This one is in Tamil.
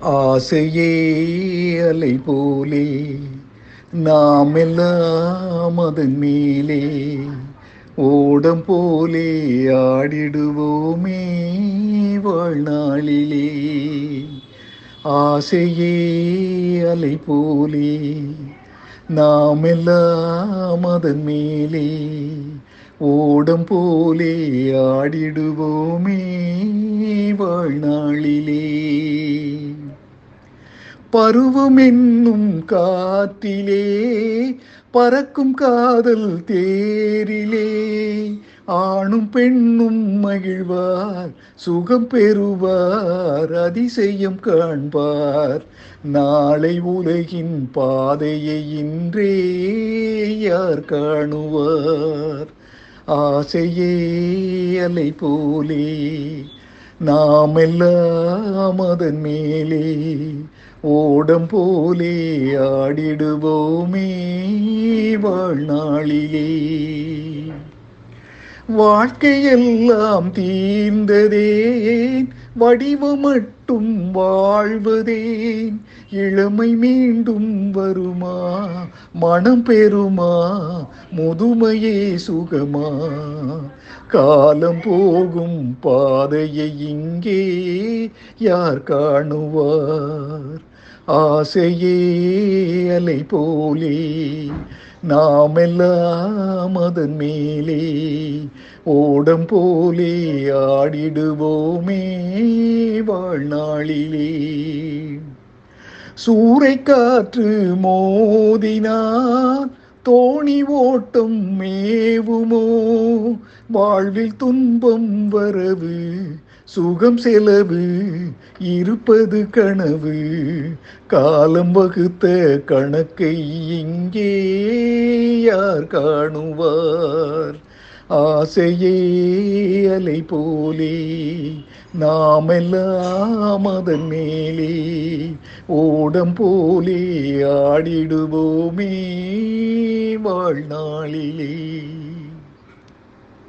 ஆசையே அலை போலே நாம் எல்லாம் அதன் மேலே ஓடம் போலே ஆடிடுவோமே வாழ்நாளிலே. ஆசையே அலை போலே நாம் எல்லாம் அதன் மேலே ஓடம் போலே ஆடிடுவோமே வாழ்நாளிலே. பருவம் என்னும் காற்றிலே பறக்கும் காதல் தேரிலே. ஆணும் பெண்ணும் மகிழ்வார் சுகம் பெறுவார் அதிசயம் காண்பார். நாளை உலகின் பாதையை இன்றே யார் காணுவார்? ஆசையே அலை போலே நாம் எல்லாம் அதன் மேலே ஓடம் போலே ஆடிடுவோமே வாழ்நாளிலே. வாழ்க்கையெல்லாம் தீர்ந்ததேன். வடிவம் மட்டும் வாழ்வதேன். இளமை மீண்டும் வருமா? மனம் பெறுமா? முதுமையே சுகமா? காலம் போகும் பாதையை இங்கே யார் காணுவார்? ஆசையே அலை போலே நாமெல்லாம் அதன் மேலே ஓடம் போலே ஆடிடுவோமே வாழ்நாளிலே. சூறை காற்று மோதினார் தோணி ஓட்டம் மேவுமோ வாழ்வில் துன்பம் வரவு சுகம் செலவு இருப்பது கனவு. காலம் வகுத்த கணக்கை இங்கே யார் காணுவார்? ஆசையே அலை போலே நாமெல்லாம் அதன் மேலே. ஓடம் போலே ஆடிடுவோமே வாழ்நாளிலே.